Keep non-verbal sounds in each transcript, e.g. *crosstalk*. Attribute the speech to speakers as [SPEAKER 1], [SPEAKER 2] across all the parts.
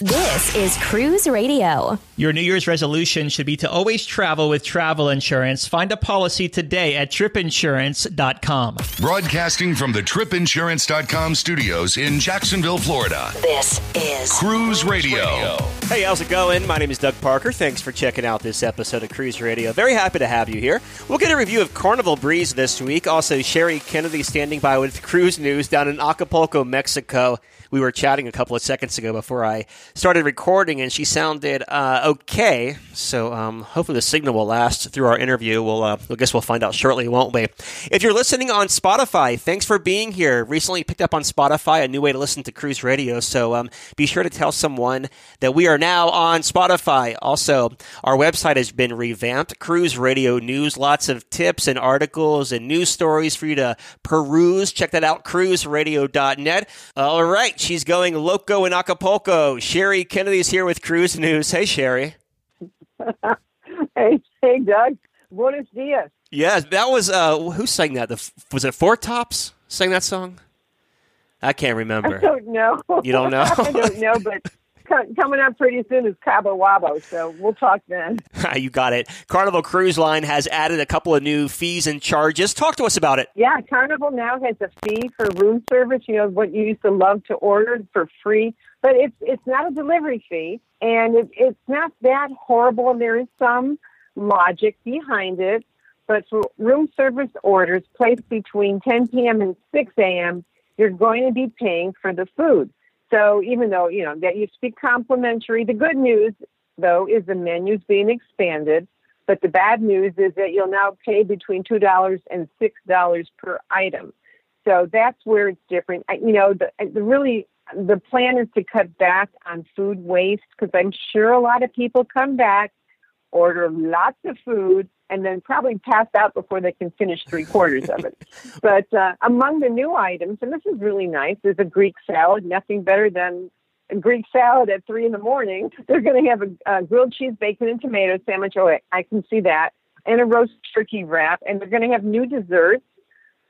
[SPEAKER 1] This is Cruise Radio.
[SPEAKER 2] Your New Year's resolution should be to always travel with travel insurance. Find a policy today at tripinsurance.com.
[SPEAKER 3] Broadcasting from the tripinsurance.com studios in Jacksonville, Florida.
[SPEAKER 1] This is
[SPEAKER 3] Cruise Radio.
[SPEAKER 4] Hey, how's it going? My name is Doug Parker. Thanks for checking out this episode of Cruise Radio. Very happy to have you here. We'll get a review of Carnival Breeze this week. Also, Sherry Kennedy standing by with cruise news down in Acapulco, Mexico. We were chatting a couple of seconds ago before I started recording, and she sounded uh, okay. So um, hopefully the signal will last through our interview. We'll, uh, I guess we'll find out shortly, won't we? If you're listening on Spotify, thanks for being here. Recently picked up on Spotify a new way to listen to Cruise Radio. So um, be sure to tell someone that we are now on Spotify. Also, our website has been revamped. Cruise Radio News, lots of tips and articles and news stories for you to peruse. Check that out, cruiseradio.net. All right, she's going loco in Acapulco. Sherry Kennedy's here with Cruise News. Hey, Sherry. *laughs*
[SPEAKER 5] Hey, hey, Doug. Buenos dias.
[SPEAKER 4] Yeah, that was uh, who sang that? The, was it Four Tops sang that song? I can't remember.
[SPEAKER 5] I don't know.
[SPEAKER 4] You don't *laughs* know?
[SPEAKER 5] I don't know, but coming up pretty soon is Cabo Wabo, so we'll talk then. *laughs*
[SPEAKER 4] you got it. Carnival Cruise Line has added a couple of new fees and charges. Talk to us about it.
[SPEAKER 5] Yeah, Carnival now has a fee for room service. You know what you used to love to order for free, but it's it's not a delivery fee, and it, it's not that horrible. And there is some logic behind it. But for room service orders placed between 10 p.m. and 6 a.m., you're going to be paying for the food. So even though you know that used to be complimentary, the good news though is the menu's being expanded. But the bad news is that you'll now pay between two dollars and six dollars per item. So that's where it's different. I- You know, the, the really the plan is to cut back on food waste because I'm sure a lot of people come back, order lots of food, and then probably pass out before they can finish three quarters of it. *laughs* But uh, among the new items, and this is really nice, is a Greek salad. Nothing better than a Greek salad at three in the morning. *laughs* They're going to have a, a grilled cheese, bacon, and tomato sandwich. Oh, I- can see that. And a roast turkey wrap. And they're going to have new desserts,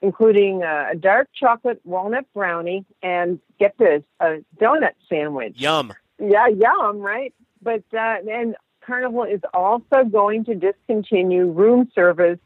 [SPEAKER 5] including uh, a dark chocolate walnut brownie and get this, a donut sandwich.
[SPEAKER 4] Yum.
[SPEAKER 5] Yeah, yum, right? But uh, and Carnival is also going to discontinue room service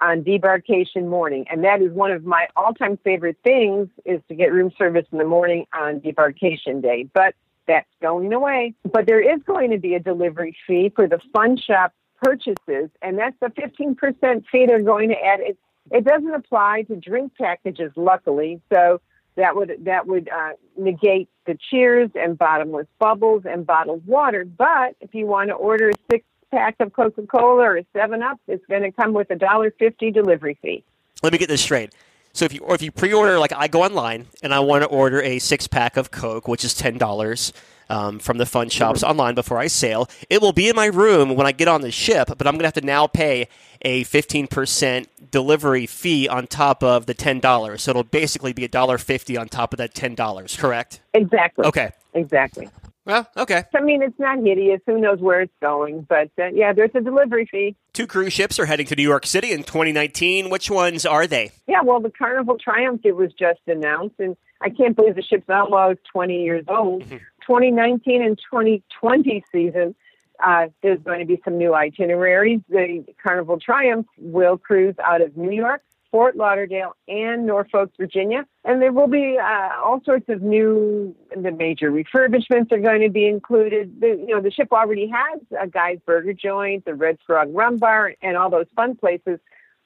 [SPEAKER 5] on debarkation morning, and that is one of my all-time favorite things is to get room service in the morning on debarkation day. But that's going away. But there is going to be a delivery fee for the fun shop purchases, and that's the 15% fee they're going to add. It, it doesn't apply to drink packages, luckily. So that would that would uh, negate the cheers and bottomless bubbles and bottled water. But if you want to order a six pack of Coca Cola or a Seven Up, it's going to come with a dollar fifty delivery fee.
[SPEAKER 4] Let me get this straight. So if you or if you pre-order, like I go online and I want to order a six pack of Coke, which is ten dollars um, from the fun shops online before I sail, it will be in my room when I get on the ship. But I'm going to have to now pay a fifteen percent delivery fee on top of the ten dollars. So it'll basically be a dollar fifty on top of that ten dollars. Correct?
[SPEAKER 5] Exactly.
[SPEAKER 4] Okay.
[SPEAKER 5] Exactly.
[SPEAKER 4] Well, okay.
[SPEAKER 5] I mean, it's not hideous. Who knows where it's going? But uh, yeah, there's a delivery fee.
[SPEAKER 4] Two cruise ships are heading to New York City in 2019. Which ones are they?
[SPEAKER 5] Yeah, well, the Carnival Triumph it was just announced, and I can't believe the ship's almost 20 years old. 2019 and 2020 season, uh, there's going to be some new itineraries. The Carnival Triumph will cruise out of New York, Fort Lauderdale, and Norfolk, Virginia, and there will be uh, all sorts of new. The major refurbishments are going to be included. The, you know, the ship already has a Guy's Burger Joint, the Red Frog Rum Bar, and all those fun places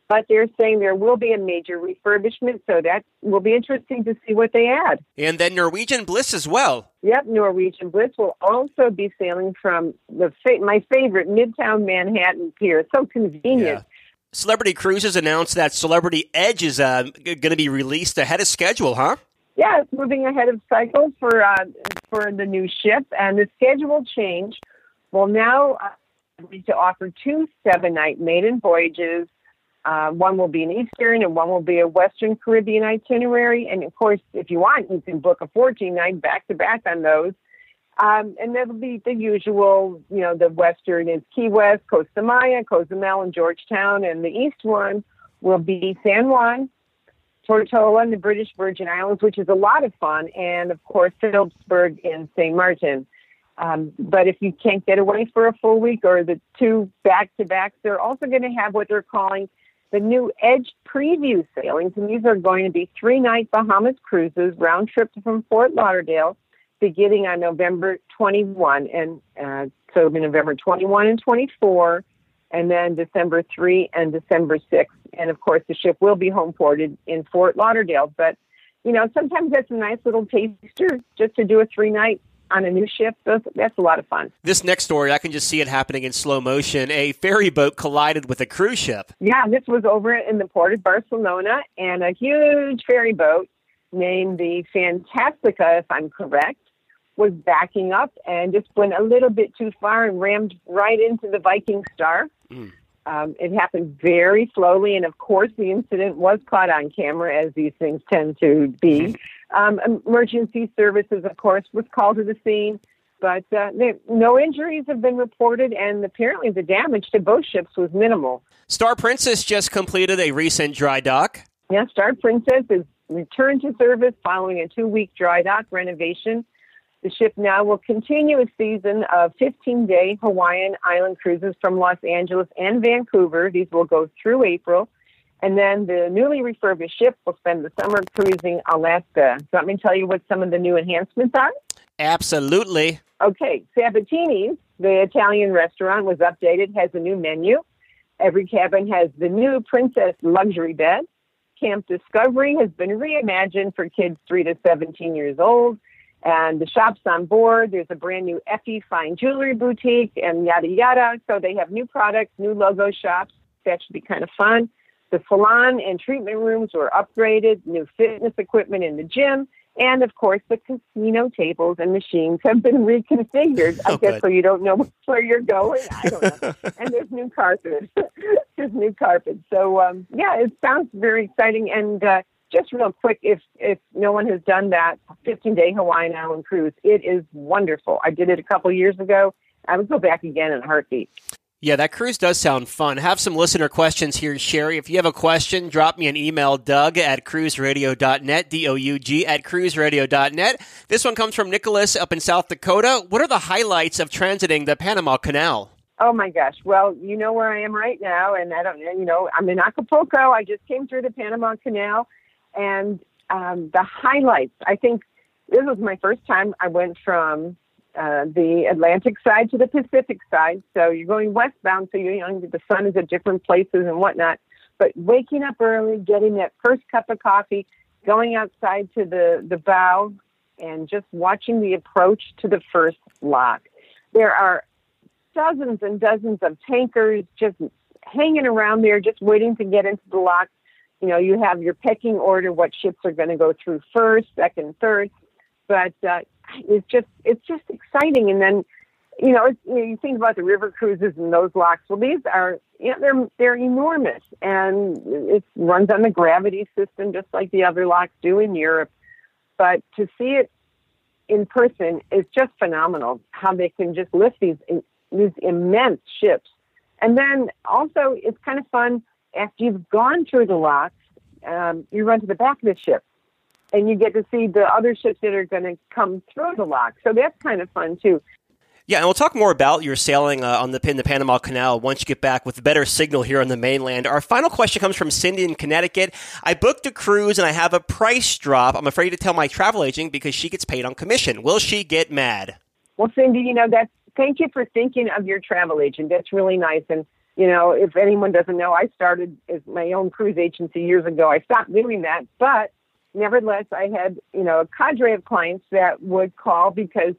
[SPEAKER 5] but they're saying there will be a major refurbishment, so that will be interesting to see what they add.
[SPEAKER 4] And then Norwegian Bliss as well.
[SPEAKER 5] Yep, Norwegian Bliss will also be sailing from the fa- my favorite Midtown Manhattan Pier. It's so convenient.
[SPEAKER 4] Celebrity Cruises announced that Celebrity Edge is uh, going to be released ahead of schedule, huh?
[SPEAKER 5] Yeah, it's moving ahead of cycle for uh, for the new ship, and the schedule change will now uh, to offer two seven night maiden voyages. Uh, one will be an Eastern and one will be a Western Caribbean itinerary. And of course, if you want, you can book a 14 night back to back on those. Um, and that'll be the usual, you know, the Western is Key West, Costa Maya, Cozumel, and Georgetown. And the East one will be San Juan, Tortola, and the British Virgin Islands, which is a lot of fun. And of course, Philipsburg in St. Martin. Um, but if you can't get away for a full week or the two back to backs, they're also going to have what they're calling the new Edge preview sailings. And these are going to be three night Bahamas cruises, round trip from Fort Lauderdale, beginning on November 21. And uh, so November 21 and 24, and then December 3 and December 6. And of course, the ship will be home ported in Fort Lauderdale. But, you know, sometimes that's a nice little taster just to do a three night on a new ship. That's, that's a lot of fun.
[SPEAKER 4] This next story, I can just see it happening in slow motion. A ferry boat collided with a cruise ship.
[SPEAKER 5] Yeah, this was over in the port of Barcelona, and a huge ferry boat named the Fantastica, if I'm correct, was backing up and just went a little bit too far and rammed right into the Viking Star. Mm. Um, it happened very slowly, and of course, the incident was caught on camera, as these things tend to be. Um, emergency services, of course, was called to the scene, but uh, they, no injuries have been reported, and apparently the damage to both ships was minimal.
[SPEAKER 4] Star Princess just completed a recent dry dock.
[SPEAKER 5] Yeah, Star Princess is returned to service following a two week dry dock renovation. The ship now will continue a season of 15 day Hawaiian island cruises from Los Angeles and Vancouver. These will go through April. And then the newly refurbished ship will spend the summer cruising Alaska. So let me tell you what some of the new enhancements are.
[SPEAKER 4] Absolutely.
[SPEAKER 5] Okay, Sabatini's, the Italian restaurant, was updated, has a new menu. Every cabin has the new Princess luxury bed. Camp Discovery has been reimagined for kids 3 to 17 years old. And the shops on board, there's a brand new Effy Fine Jewelry Boutique and yada yada. So they have new products, new logo shops. That should be kind of fun. The salon and treatment rooms were upgraded, new fitness equipment in the gym, and of course the casino tables and machines have been reconfigured. *laughs* Oh, I guess good. so you don't know *laughs* where you're going. I don't know. *laughs* and there's new carpet. there's new carpet. So um, yeah, it sounds very exciting. And uh, just real quick, if if no one has done that 15 day Hawaiian Island cruise, it is wonderful. I did it a couple years ago. I would go back again in a heartbeat.
[SPEAKER 4] Yeah, that cruise does sound fun. Have some listener questions here, Sherry. If you have a question, drop me an email, Doug at cruiseradio.net, D O U G at cruiseradio.net. This one comes from Nicholas up in South Dakota. What are the highlights of transiting the Panama Canal?
[SPEAKER 5] Oh my gosh. Well, you know where I am right now, and I don't know, you know, I'm in Acapulco. I just came through the Panama Canal, and um, the highlights, I think this was my first time I went from uh, the Atlantic side to the Pacific side. So you're going westbound, so you know the sun is at different places and whatnot. But waking up early, getting that first cup of coffee, going outside to the the bow, and just watching the approach to the first lock. There are dozens and dozens of tankers just hanging around there, just waiting to get into the lock. You know, you have your pecking order, what ships are going to go through first, second, third. But uh, it's just it's just exciting. And then, you know, you, know, you think about the river cruises and those locks. Well, these are you know, they're they're enormous, and it runs on the gravity system just like the other locks do in Europe. But to see it in person is just phenomenal. How they can just lift these these immense ships, and then also it's kind of fun after you've gone through the locks. Um, you run to the back of the ship and you get to see the other ships that are going to come through the lock. So that's kind of fun too.
[SPEAKER 4] Yeah, and we'll talk more about your sailing uh, on the, in the Panama Canal once you get back with better signal here on the mainland. Our final question comes from Cindy in Connecticut. I booked a cruise and I have a price drop. I'm afraid to tell my travel agent because she gets paid on commission. Will she get mad?
[SPEAKER 5] Well, Cindy, you know that's thank you for thinking of your travel agent. That's really nice. And you know, if anyone doesn't know, I started as my own cruise agency years ago. I stopped doing that, but nevertheless, I had, you know, a cadre of clients that would call because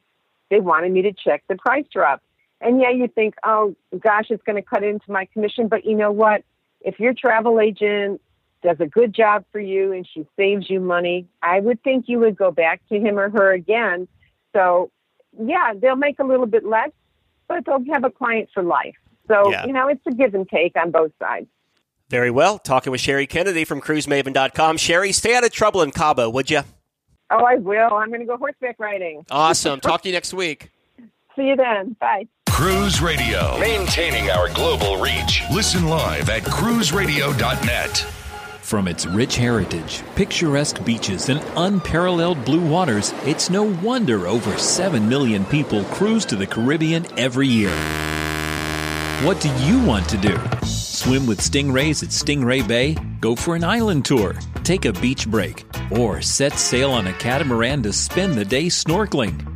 [SPEAKER 5] they wanted me to check the price drop. And yeah, you think, oh gosh, it's going to cut into my commission. But you know what? If your travel agent does a good job for you and she saves you money, I would think you would go back to him or her again. So yeah, they'll make a little bit less, but they'll have a client for life. So, yeah. you know, it's a give and take on both sides.
[SPEAKER 4] Very well. Talking with Sherry Kennedy from cruisemaven.com. Sherry, stay out of trouble in Cabo, would you?
[SPEAKER 5] Oh, I will. I'm going to go horseback riding.
[SPEAKER 4] Awesome. *laughs* Talk to you next week.
[SPEAKER 5] See you then. Bye.
[SPEAKER 3] Cruise Radio, maintaining our global reach. Listen live at cruiseradio.net.
[SPEAKER 6] From its rich heritage, picturesque beaches, and unparalleled blue waters, it's no wonder over 7 million people cruise to the Caribbean every year. What do you want to do? Swim with stingrays at Stingray Bay? Go for an island tour? Take a beach break? Or set sail on a catamaran to spend the day snorkeling?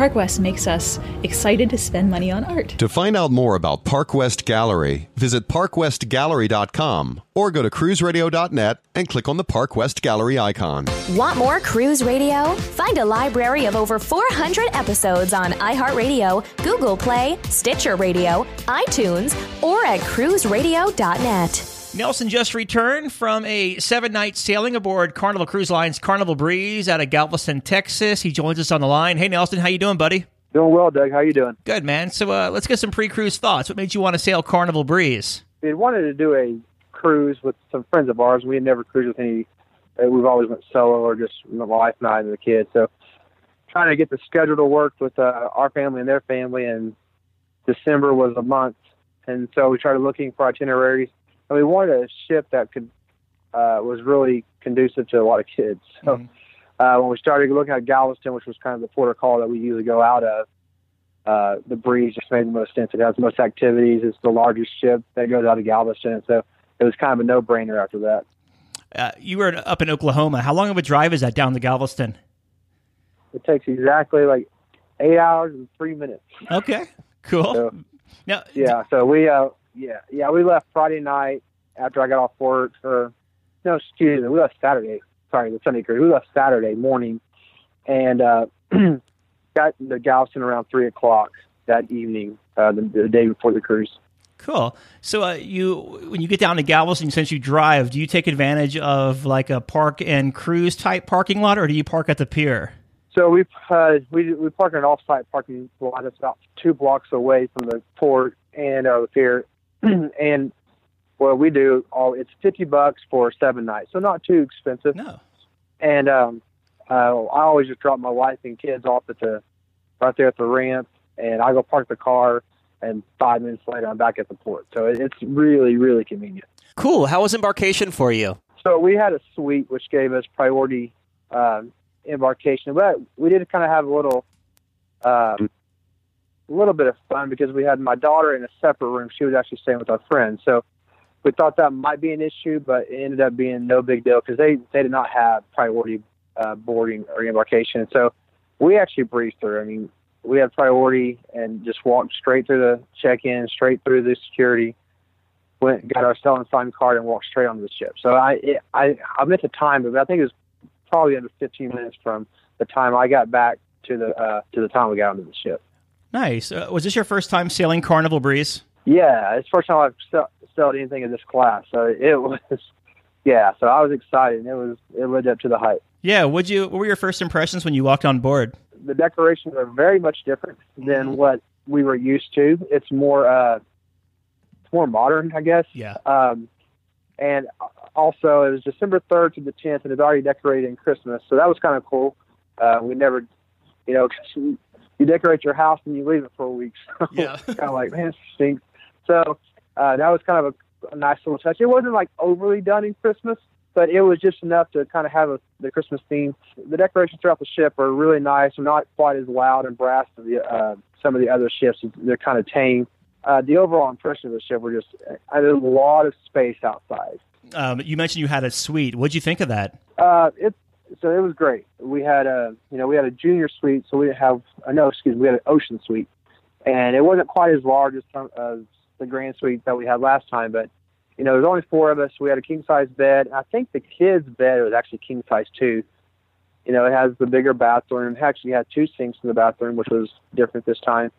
[SPEAKER 7] Park West makes us excited to spend money on art.
[SPEAKER 8] To find out more about Park West Gallery, visit parkwestgallery.com or go to cruiseradio.net and click on the Park West Gallery icon.
[SPEAKER 1] Want more Cruise Radio? Find a library of over 400 episodes on iHeartRadio, Google Play, Stitcher Radio, iTunes, or at cruiseradio.net.
[SPEAKER 2] Nelson just returned from a seven night sailing aboard Carnival Cruise Line's Carnival Breeze out of Galveston, Texas. He joins us on the line. Hey, Nelson, how you doing, buddy?
[SPEAKER 9] Doing well, Doug. How you doing?
[SPEAKER 2] Good, man. So uh, let's get some pre cruise thoughts. What made you want to sail Carnival Breeze?
[SPEAKER 9] We wanted to do a cruise with some friends of ours. We had never cruised with any. uh, We've always went solo or just my wife and I and the kids. So trying to get the schedule to work with uh, our family and their family, and December was a month, and so we started looking for itineraries and we wanted a ship that could uh, was really conducive to a lot of kids. So
[SPEAKER 2] Mm-hmm.
[SPEAKER 9] uh, when we started looking at Galveston, which was kind of the port of call that we usually go out of, uh, the breeze just made the most sense. It has the most activities. It's the largest ship that goes out of Galveston, so it was kind of a no-brainer after that.
[SPEAKER 2] Uh, you were up in Oklahoma. How long of a drive is that down to Galveston?
[SPEAKER 9] It takes exactly like eight hours and three minutes.
[SPEAKER 2] Okay, cool.
[SPEAKER 9] So,
[SPEAKER 2] now,
[SPEAKER 9] yeah, so we uh, yeah, yeah, we left Friday night after I got off work. Or no, excuse me, we left Saturday. Sorry, the Sunday cruise. We left Saturday morning, and uh, *clears throat* got the Galveston around three o'clock that evening, uh, the, the day before the cruise.
[SPEAKER 2] Cool. So uh, you, when you get down to Galveston, since you drive, do you take advantage of like a park and cruise type parking lot, or do you park at the pier?
[SPEAKER 9] So we uh, we we park in an off-site parking lot that's about two blocks away from the port and uh, the pier, *clears throat* and well, we do all it's fifty bucks for seven nights, so not too expensive.
[SPEAKER 2] No.
[SPEAKER 9] And um, uh, I always just drop my wife and kids off at the right there at the ramp, and I go park the car, and five minutes later I'm back at the port. So it, it's really really convenient.
[SPEAKER 4] Cool. How was embarkation for you?
[SPEAKER 9] So we had a suite which gave us priority um, embarkation, but we did kind of have a little, um, a little bit of fun because we had my daughter in a separate room. She was actually staying with our friends, so we thought that might be an issue, but it ended up being no big deal because they they did not have priority uh, boarding or embarkation. So we actually breezed through. I mean, we had priority and just walked straight through the check-in, straight through the security. Went, got our Sail & Sign card, and walked straight onto the ship. So I, it, I, I meant the time, but I think it was probably under 15 minutes from the time I got back to the uh, to the time we got onto the ship.
[SPEAKER 2] Nice. Uh, was this your first time sailing Carnival Breeze?
[SPEAKER 9] Yeah, it's the first time I've sailed anything in this class, so it *laughs* was. Yeah, so I was excited. and It was it lived up to the hype.
[SPEAKER 2] Yeah. Would you? What were your first impressions when you walked on board?
[SPEAKER 9] The decorations are very much different than what we were used to. It's more uh, it's more modern, I guess.
[SPEAKER 2] Yeah.
[SPEAKER 9] Um, and also, it was December third to the tenth, and it's already decorated in Christmas, so that was kind of cool. Uh, we never, you know, you decorate your house and you leave it for a week. *laughs* So
[SPEAKER 2] Yeah. *laughs*
[SPEAKER 9] kind of like, man, it stinks. So uh, that was kind of a, a nice little touch. It wasn't like overly done in Christmas, but it was just enough to kind of have a, the Christmas theme. The decorations throughout the ship are really nice. They're not quite as loud and brass as the, uh, some of the other ships. They're kind of tame. Uh, the overall impression of the ship were just uh, there's a lot of space outside.
[SPEAKER 2] Um, you mentioned you had a suite. What'd you think of that?
[SPEAKER 9] Uh, it so it was great. We had a you know we had a junior suite, so we didn't have uh, no excuse me, we had an ocean suite. and it wasn't quite as large as, some, as the grand suite that we had last time, but you know, there's only four of us. We had a king size bed. I think the kids' bed was actually king size too. You know, it has the bigger bathroom. It actually had two sinks in the bathroom, which was different this time.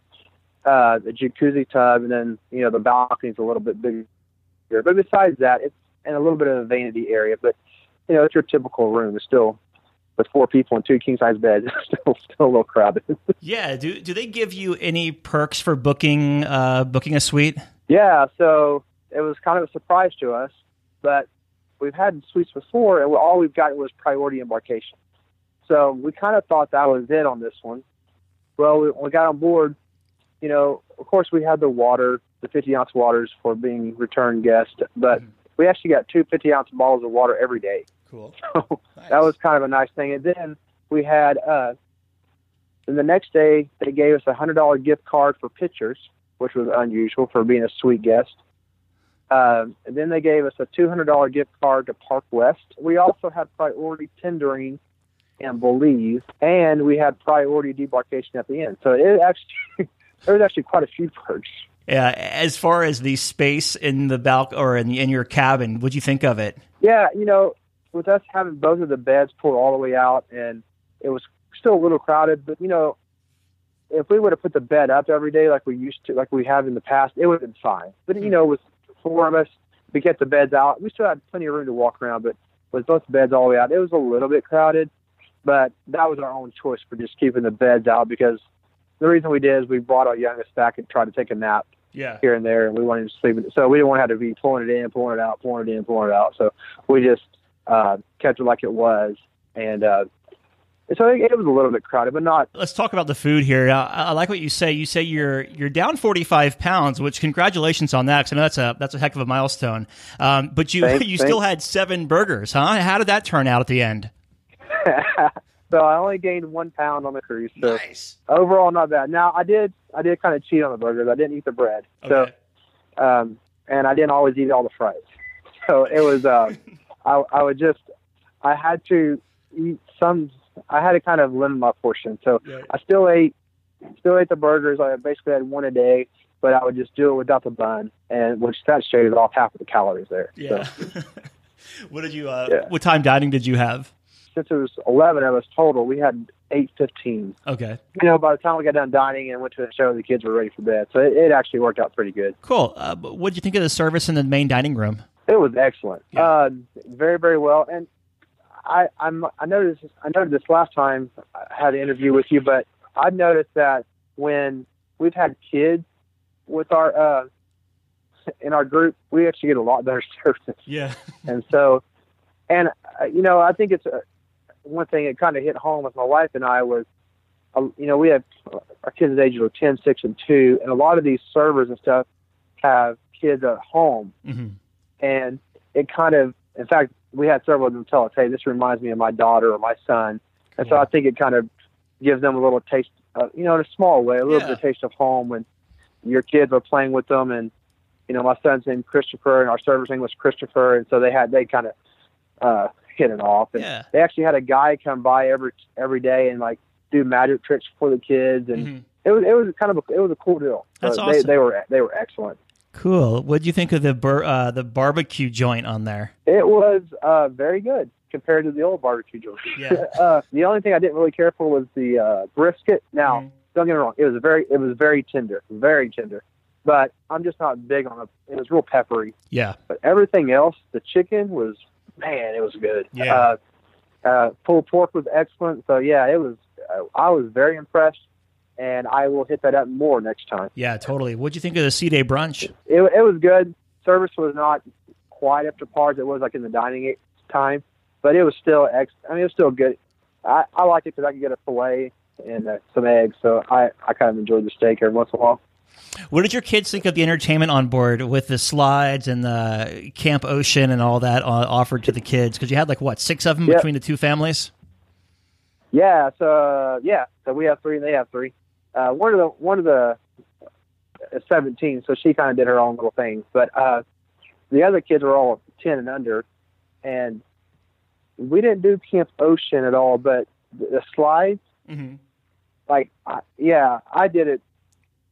[SPEAKER 9] Uh, the jacuzzi tub, and then you know the balcony's a little bit bigger. But besides that, it's in a little bit of a vanity area. But you know, it's your typical room. It's still with four people and two king size beds. *laughs* still, still a little crowded. *laughs*
[SPEAKER 2] yeah. Do do they give you any perks for booking uh, booking a suite?
[SPEAKER 9] Yeah. So it was kind of a surprise to us, but we've had suites before, and all we've got was priority embarkation. So we kind of thought that was it on this one. Well, we, we got on board. You know, of course, we had the water, the 50 ounce waters for being return guests, but mm-hmm. we actually got two 50 ounce bottles of water every day.
[SPEAKER 2] Cool. *laughs*
[SPEAKER 9] So nice. that was kind of a nice thing. And then we had, uh, and the next day they gave us a hundred dollar gift card for pictures, which was unusual for being a suite guest. Um, and then they gave us a $200 gift card to Park West. We also had priority tendering and Belize, and we had priority debarkation at the end. So it actually *laughs* there was actually quite a few perks.
[SPEAKER 2] Yeah, as far as the space in the balcony or in, in your cabin, what'd you think of it?
[SPEAKER 9] Yeah, you know, with us having both of the beds pulled all the way out, and it was still a little crowded, but you know, if we would have put the bed up every day like we used to, like we have in the past, it would have been fine. But you hmm. know, with four of us, we get the beds out. We still had plenty of room to walk around, but with both beds all the way out, it was a little bit crowded. But that was our own choice for just keeping the beds out because the reason we did is we brought our youngest back and tried to take a nap
[SPEAKER 2] yeah.
[SPEAKER 9] here and there, and we wanted to sleep. So we didn't want to have to be pulling it in, pulling it out, pulling it in, pulling it out. So we just uh, kept it like it was, and uh, so it, it, was a little bit crowded, but not.
[SPEAKER 2] Let's talk about the food here. Uh, I like what you say. You say you're you're down 45 pounds, which congratulations on that. Because I know that's a that's a heck of a milestone. Um, but you
[SPEAKER 9] thanks, *laughs*
[SPEAKER 2] you
[SPEAKER 9] thanks.
[SPEAKER 2] still had seven burgers, huh? How did that turn out at the end? *laughs*
[SPEAKER 9] so I only gained one pound on the cruise. So
[SPEAKER 2] nice.
[SPEAKER 9] overall, not bad. Now I did I did kind of cheat on the burgers. I didn't eat the bread.
[SPEAKER 2] Okay.
[SPEAKER 9] So, um, and I didn't always eat all the fries. So it was uh, *laughs* I I would just I had to eat some I had to kind of limit my portion. So
[SPEAKER 2] yeah.
[SPEAKER 9] I still ate, still ate the burgers. I basically had one a day, but I would just do it without the bun, and which that shaved off half of the calories there.
[SPEAKER 2] Yeah.
[SPEAKER 9] So, *laughs*
[SPEAKER 2] what did you? Uh,
[SPEAKER 9] Yeah.
[SPEAKER 2] What time dining did you have?
[SPEAKER 9] since it was eleven of us total, we had eight fifteen.
[SPEAKER 2] Okay.
[SPEAKER 9] You know, by the time we got done dining and went to the show, the kids were ready for bed. So it, it actually worked out pretty good.
[SPEAKER 2] Cool. Uh, what did you think of the service in the main dining room?
[SPEAKER 9] It was excellent. Uh, very, very well. And I, I'm, I noticed, I noted this last time I had an interview with you, but I've noticed that when we've had kids with our, uh, in our group, we actually get a lot better *laughs* service.
[SPEAKER 2] Yeah.
[SPEAKER 9] and so, and uh, you know, I think it's uh, one thing that kind of hit home with my wife and I was, uh, you know, we have our kids' ages are 10, 6, and 2, and a lot of these servers and stuff have kids at home.
[SPEAKER 2] Mm-hmm.
[SPEAKER 9] And it kind of, in fact, we had several of them tell us, hey, this reminds me of my daughter or my son. And so I think it kind of gives them a little taste, uh, you know, in a small way, a little
[SPEAKER 2] Yeah.
[SPEAKER 9] bit of taste of home when your kids are playing with them. And, you know, my son's named Christopher and our server's name was Christopher. And so they had, they kind of, uh, hit it off. And
[SPEAKER 2] Yeah.
[SPEAKER 9] they actually had a guy come by every, every day and like do magic tricks for the kids. And
[SPEAKER 2] Mhm.
[SPEAKER 9] it was, it was kind of, a, it was a cool deal.
[SPEAKER 2] That's
[SPEAKER 9] So
[SPEAKER 2] awesome.
[SPEAKER 9] They, they were, they were excellent.
[SPEAKER 2] Cool. What do you think of the bur- uh, the barbecue joint on there?
[SPEAKER 9] It was uh, very good compared to the old barbecue joint.
[SPEAKER 2] Yeah. *laughs*
[SPEAKER 9] uh, the only thing I didn't really care for was the uh, brisket. Now,
[SPEAKER 2] Mm-hmm.
[SPEAKER 9] don't get me wrong; it was very, it was very tender, very tender. But I'm just not big on it. It was real peppery.
[SPEAKER 2] Yeah.
[SPEAKER 9] But everything else, the chicken was, man, it was good.
[SPEAKER 2] Yeah.
[SPEAKER 9] Uh, uh, pulled pork was excellent. So yeah, it was. I was very impressed, and I will hit that up more next time.
[SPEAKER 2] Yeah, totally. What'd you think of the Sea Day brunch?
[SPEAKER 9] It, it was good. Service was not quite up to par as it was like in the dining time, but it was still ex. I mean, it was still good. I, I liked it because I could get a fillet and uh, some eggs, so I, I kind of enjoyed the steak every once in a while.
[SPEAKER 2] What did your kids think of the entertainment on board with the slides and the Camp Ocean and all that uh, offered to the kids? Because you had like what six of them
[SPEAKER 9] Yeah.
[SPEAKER 2] between the two families.
[SPEAKER 9] Yeah, so yeah, so we have three and they have three. Uh, one of the one of the is seventeen, so she kind of did her own little thing. But uh, the other kids were all ten and under, and we didn't do Camp Ocean at all. But the, the slides,
[SPEAKER 2] Mm-hmm.
[SPEAKER 9] like, I, yeah, I did it.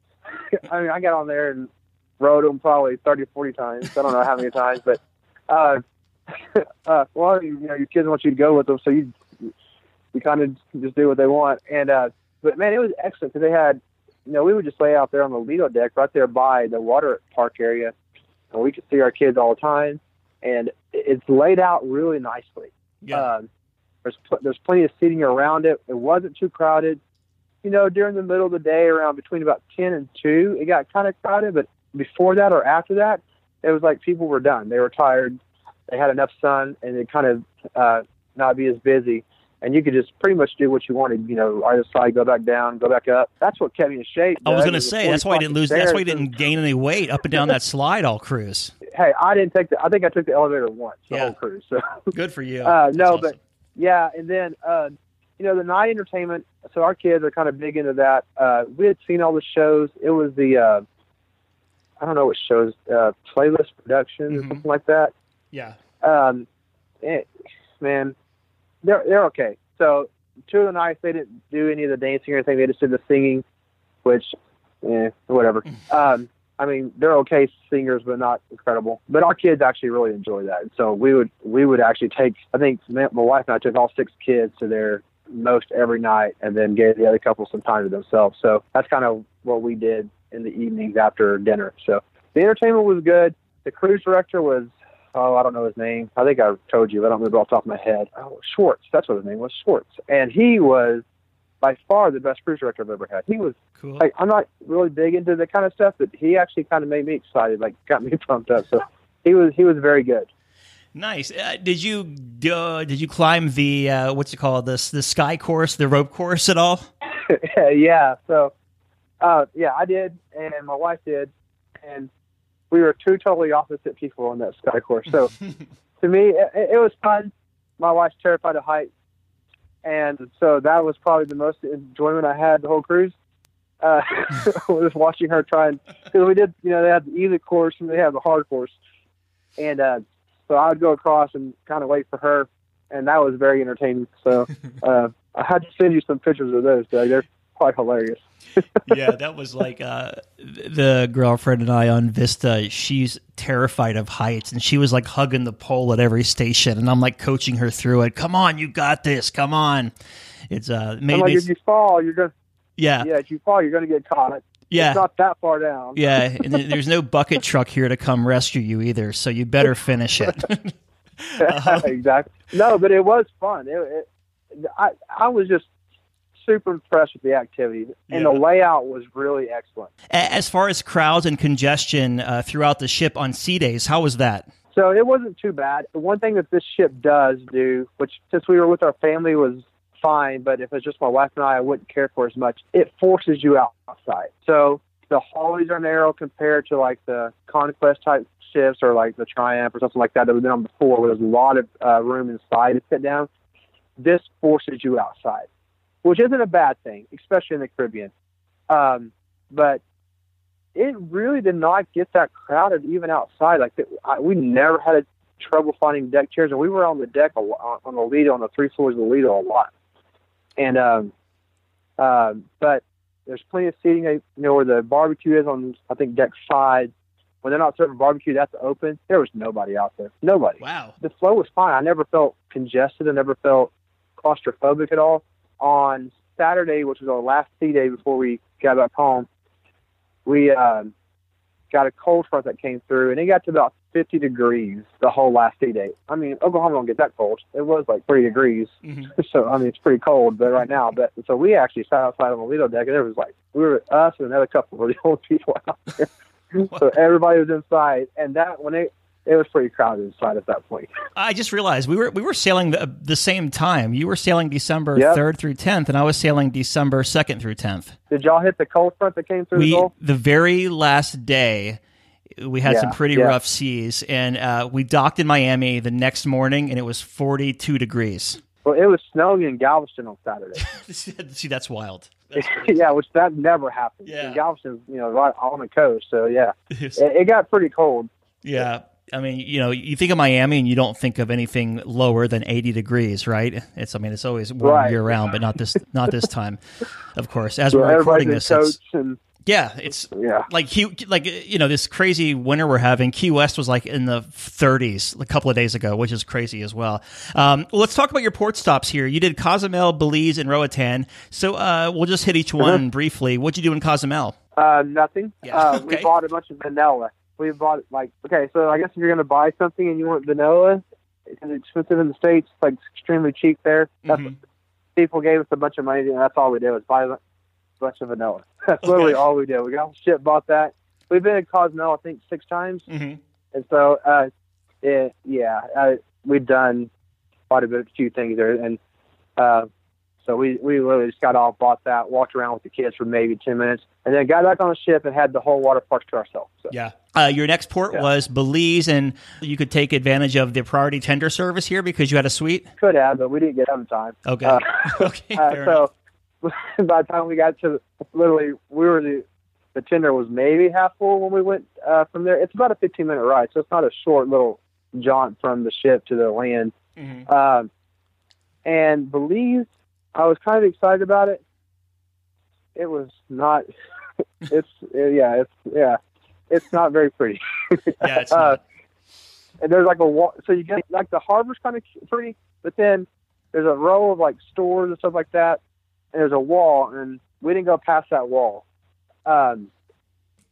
[SPEAKER 9] *laughs* I mean, I got on there and rode them probably 30 40 times. I don't know how many times, but, uh, *laughs* uh, well, you, you know, your kids want you to go with them, so you, you kind of just do what they want. And, uh, but man, it was excellent because they had, you know, we would just lay out there on the Lido deck right there by the water park area, and we could see our kids all the time. And it's laid out really nicely.
[SPEAKER 2] Yeah.
[SPEAKER 9] Um, there's pl- there's plenty of seating around it. It wasn't too crowded. You know, during the middle of the day, around between about ten and two, it got kind of crowded. But before that or after that, it was like people were done. They were tired. They had enough sun, and it kind of uh, not be as busy. And you could just pretty much do what you wanted. You know, either side, go back down, go back up. That's what kept me in shape.
[SPEAKER 2] I was going to say that's why I didn't lose. That's why you
[SPEAKER 9] stairs.
[SPEAKER 2] didn't gain any weight up and down that *laughs* slide all cruise.
[SPEAKER 9] Hey, I didn't take the. I think I took the elevator once the
[SPEAKER 2] Yeah.
[SPEAKER 9] whole cruise. So
[SPEAKER 2] Good for you. *laughs*
[SPEAKER 9] Uh, no,
[SPEAKER 2] awesome.
[SPEAKER 9] but yeah, and then uh, you know the night entertainment. So our kids are kind of big into that. Uh, we had seen all the shows. It was the uh, I don't know what shows, uh, Playlist Productions or something like that.
[SPEAKER 2] yeah.
[SPEAKER 9] Um, it, man, they're they're okay. So two of the nights they didn't do any of the dancing or anything. They just did the singing, which, eh, whatever. um, I mean, they're okay singers, but not incredible. But our kids actually really enjoy that. And so we would we would actually take. I think my wife and I took all six kids to their most every night, and then gave the other couple some time to themselves. So that's kind of what we did in the evenings after dinner. So the entertainment was good. The cruise director was oh, I don't know his name. I think I told you, but I don't remember off the top of my head. Oh, Schwartz. That's what his name was, Schwartz. And he was by far the best cruise director I've ever had. He was
[SPEAKER 2] cool.
[SPEAKER 9] like, I'm not really big into the kind of stuff, but he actually kind of made me excited, like got me *laughs* pumped up. So he was he was very good.
[SPEAKER 2] Nice. Uh, did you uh, did you climb the uh, what's it called this the sky course, the rope course at all? *laughs*
[SPEAKER 9] yeah. So, uh, yeah, I did, and my wife did, and we were two totally opposite people on that sky course. So, *laughs* to me, it, it was fun. My wife's terrified of heights, and so that was probably the most enjoyment I had the whole cruise. Uh, *laughs* was watching her try and because we did, you know, they had the easy course and they had the hard course, and uh, so I would go across and kind of wait for her, and that was very entertaining. So *laughs* uh, I had to send you some pictures of those. Doug. They're quite hilarious. *laughs*
[SPEAKER 2] yeah, that was like uh, the girlfriend and I on Vista. She's terrified of heights, and she was like hugging the pole at every station, and I'm like coaching her through it. Come on, you got this. Come on. It's uh, maybe
[SPEAKER 9] like, if you fall, you're gonna
[SPEAKER 2] yeah,
[SPEAKER 9] yeah, if you fall, you're gonna get caught.
[SPEAKER 2] Yeah.
[SPEAKER 9] it's not that far down.
[SPEAKER 2] yeah. *laughs* And there's no bucket truck here to come rescue you either, so you better finish it. *laughs* Uh-huh.
[SPEAKER 9] exactly. No, but it was fun. It, it, I I was just super impressed with the activity, and the layout was really excellent.
[SPEAKER 2] As far as crowds and congestion uh, throughout the ship on sea days, how was that?
[SPEAKER 9] So it wasn't too bad. The one thing that this ship does do, which since we were with our family was fine, but if it's just my wife and I, I wouldn't care for as much. It forces you outside. So the hallways are narrow compared to like the conquest type ships or like the Triumph or something like that that we've been on before, where there's a lot of uh, room inside to sit down. This forces you outside, which isn't a bad thing, especially in the Caribbean. Um, but it really did not get that crowded even outside. Like I, we never had a trouble finding deck chairs, and we were on the deck a on the Lido, on the three floors of the Lido a lot. And um, um, but there's plenty of seating. uh, You know where the barbecue is on, I think deck five. When they're not serving barbecue, that's open. There was nobody out there. Nobody.
[SPEAKER 2] Wow.
[SPEAKER 9] The flow was fine. I never felt congested. I never felt claustrophobic at all. On Saturday, which was our last sea day before we got back home, we um, got a cold front that came through, and it got to about 50 degrees the whole last sea day. I mean, Oklahoma don't get that cold. It was like 30 degrees, *laughs* so I mean it's pretty cold. But right now, but so we actually sat outside on the Lido deck, and there was like we were us and another couple were the only people out there. *laughs* so everybody was inside, and that when it it was pretty crowded inside at that point. *laughs*
[SPEAKER 2] I just realized we were we were sailing the, the same time. You were sailing December
[SPEAKER 9] Yep.
[SPEAKER 2] third through tenth, and I was sailing December second through tenth.
[SPEAKER 9] Did y'all hit the cold front that came through the Gulf?
[SPEAKER 2] the very last day, we had some pretty
[SPEAKER 9] yeah.
[SPEAKER 2] rough seas, and uh, we docked in Miami the next morning, and it was forty two degrees.
[SPEAKER 9] Well, it was snowing in Galveston on Saturday. *laughs*
[SPEAKER 2] See, that's wild. *laughs*
[SPEAKER 9] yeah, which that never happens.
[SPEAKER 2] Yeah.
[SPEAKER 9] And Galveston's, you know, right on the coast, so yeah, it, it got pretty cold.
[SPEAKER 2] Yeah. I mean, you know, you think of Miami and you don't think of anything lower than 80 degrees, right? It's, I mean, it's always warm
[SPEAKER 9] Right.
[SPEAKER 2] year round, but not this, not this time, of course. As
[SPEAKER 9] So
[SPEAKER 2] we're recording this, it's,
[SPEAKER 9] and
[SPEAKER 2] Yeah, it's
[SPEAKER 9] yeah.
[SPEAKER 2] like like you know this crazy winter we're having. Key West was like in the 30s a couple of days ago, which is crazy as well. Um, well let's talk about your port stops here. You did Cozumel, Belize, and Roatan. So uh, we'll just hit each one
[SPEAKER 9] Uh-huh.
[SPEAKER 2] briefly. What'd you do in Cozumel?
[SPEAKER 9] Uh, nothing.
[SPEAKER 2] Yeah,
[SPEAKER 9] Uh, *laughs*
[SPEAKER 2] okay.
[SPEAKER 9] We bought a bunch of vanilla. We bought like okay, so I guess if you're gonna buy something and you want vanilla, it's expensive in the states. It's like extremely cheap there. That's
[SPEAKER 2] Mm-hmm.
[SPEAKER 9] people gave us a bunch of money, and that's all we did was buy a bunch of vanilla. *laughs* That's literally all we did. We got shit, bought that. We've been in Cosmo, I think, six times,
[SPEAKER 2] mm-hmm.
[SPEAKER 9] and so uh, it, yeah, uh, we've done quite a bit, a few things there, and uh, so we we literally just got off, bought that, walked around with the kids for maybe ten minutes, and then got back on the ship and had the whole water park to ourselves. So.
[SPEAKER 2] Yeah. Uh, your next port was Belize, and you could take advantage of the priority tender service here because you had a suite.
[SPEAKER 9] Could have, but we didn't get out in time.
[SPEAKER 2] Okay.
[SPEAKER 9] Uh, *laughs* *laughs*
[SPEAKER 2] okay.
[SPEAKER 9] uh, so *laughs* by the time we got to literally, we were the the tender was maybe half full when we went uh, from there. It's about a 15 minute ride, so it's not a short little jaunt from the ship to the land.
[SPEAKER 2] Mhm.
[SPEAKER 9] Um, and Belize, I was kind of excited about it. It was not. it's yeah, it's yeah, it's not very pretty. *laughs*
[SPEAKER 2] Yeah, it's
[SPEAKER 9] uh,
[SPEAKER 2] not.
[SPEAKER 9] and there's like a wall. So you get like the harbor's kind of pretty, but then there's a row of like stores and stuff like that, and there's a wall, and we didn't go past that wall. Um,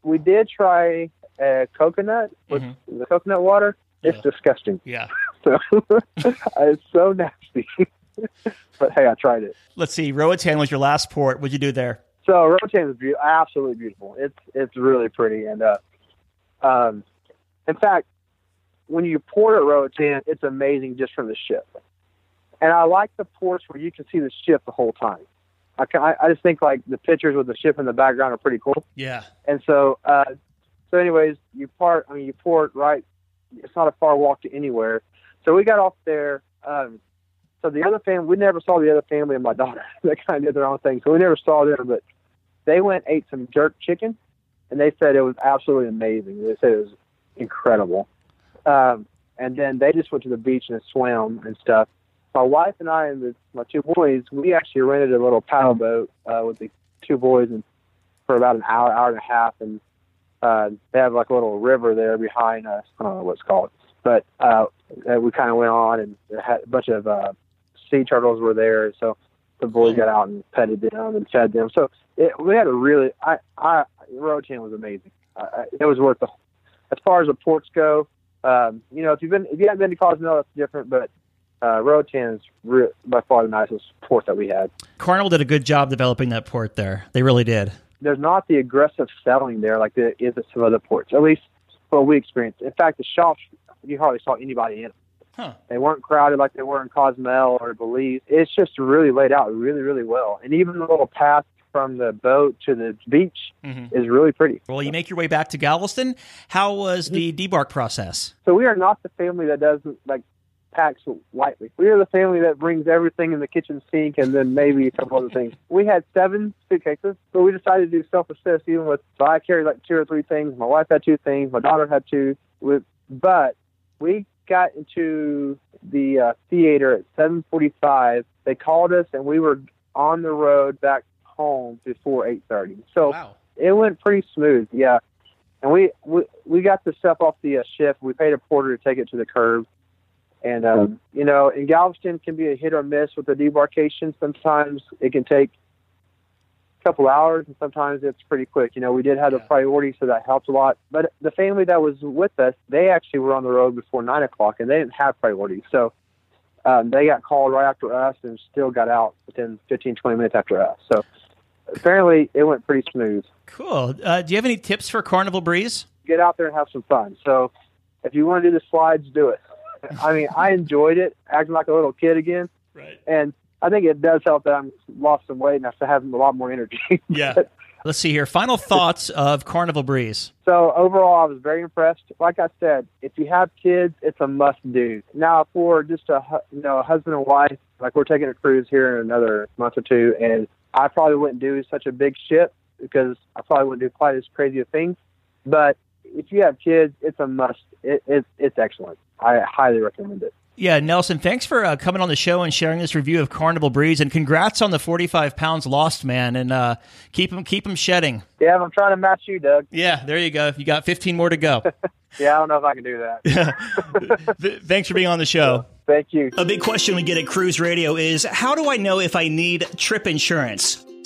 [SPEAKER 9] we did try a coconut with the coconut water. It's disgusting.
[SPEAKER 2] Yeah. *laughs*
[SPEAKER 9] So *laughs* it's so nasty. but hey, I tried it.
[SPEAKER 2] Let's see. Roatan was your last port. What'd you do there?
[SPEAKER 9] So Rotan is be- absolutely beautiful. It's it's really pretty, and uh, um, in fact, when you port at Rotan, it's amazing just from the ship. And I like the ports where you can see the ship the whole time. I I just think like the pictures with the ship in the background are pretty cool.
[SPEAKER 2] Yeah.
[SPEAKER 9] And so, uh, so anyways, you part. I mean, you port right. It's not a far walk to anywhere. So we got off there. Um, so the other family, we never saw the other family and my daughter. *laughs* they kind of did their own thing, so we never saw them. But they went ate some jerk chicken, and they said it was absolutely amazing. They said it was incredible. Um, and then they just went to the beach and swam and stuff. My wife and I and the, my two boys, we actually rented a little paddle boat uh, with the two boys, and for about an hour, hour and a half, and uh, they have like a little river there behind us. I don't know what it's called, but uh, we kind of went on, and had a bunch of uh, sea turtles were there. So the boys got out and petted them and fed them. So it, we had a really, I, I, Rotan was amazing. I, I, it was worth the. As far as the ports go, um, you know, if you've been, if you haven't been to Cozumel, that's different. But uh, Rotan is re- by far the nicest port that we had.
[SPEAKER 2] Carnival did a good job developing that port there. They really did.
[SPEAKER 9] there's not the aggressive selling there like there is at some other ports. At least what we experienced. In fact, the shops you hardly saw anybody in them.
[SPEAKER 2] Huh.
[SPEAKER 9] They weren't crowded like they were in Cozumel or Belize. It's just really laid out really, really well. And even the little path from the boat to the beach
[SPEAKER 2] Mhm.
[SPEAKER 9] is really pretty.
[SPEAKER 2] Well, you make your way back to Galveston. How was the debark process?
[SPEAKER 9] So we are not the family that doesn't like packs lightly. We are the family that brings everything in the kitchen sink and then maybe a couple other things. We had seven suitcases, but we decided to do self-assist even with. So I carried like two or three things. My wife had two things. My daughter had two. With but we got into the uh, theater at 7:45. They called us and we were on the road back home before 8:30. So it went pretty smooth. Yeah. And we, we we got the stuff off the uh, ship. We paid a porter to take it to the curb. And um, you know, in Galveston can be a hit or miss with the debarkation. Sometimes it can take couple hours, and sometimes it's pretty quick. You know, we did have the priority, so that helped a lot. But the family that was with us, they actually were on the road before nine o'clock, and they didn't have priority. So um, they got called right after us, and still got out within 15, 20 minutes after us. So apparently, it went pretty smooth.
[SPEAKER 2] Cool. Uh, do you have any tips for Carnival Breeze?
[SPEAKER 9] get out there and have some fun. So if you want to do the slides, do it. I mean, I enjoyed it, acting like a little kid again.
[SPEAKER 2] Right.
[SPEAKER 9] And I think it does help that I'm lost some weight and I have a lot more energy. *laughs*
[SPEAKER 2] Yeah. Let's see here. Final thoughts of Carnival Breeze.
[SPEAKER 9] so overall, I was very impressed. Like I said, if you have kids, it's a must do. Now, for just a you know a husband and wife, like we're taking a cruise here in another month or two, and I probably wouldn't do such a big ship because I probably wouldn't do quite as crazy of things. But if you have kids, it's a must. It, it, it's excellent. I highly recommend it.
[SPEAKER 2] Yeah, Nelson, thanks for uh, coming on the show and sharing this review of Carnival Breeze, and congrats on the 45 pounds lost, man, and uh, keep them keep them shedding.
[SPEAKER 9] Yeah, I'm trying to match you, Doug.
[SPEAKER 2] Yeah, there you go. You got 15 more to go. *laughs*
[SPEAKER 9] Yeah, I don't know if I can do that. *laughs*
[SPEAKER 2] Th- thanks for being on the show.
[SPEAKER 9] Thank you.
[SPEAKER 2] A big question we get at Cruise Radio is how do I know if I need trip insurance?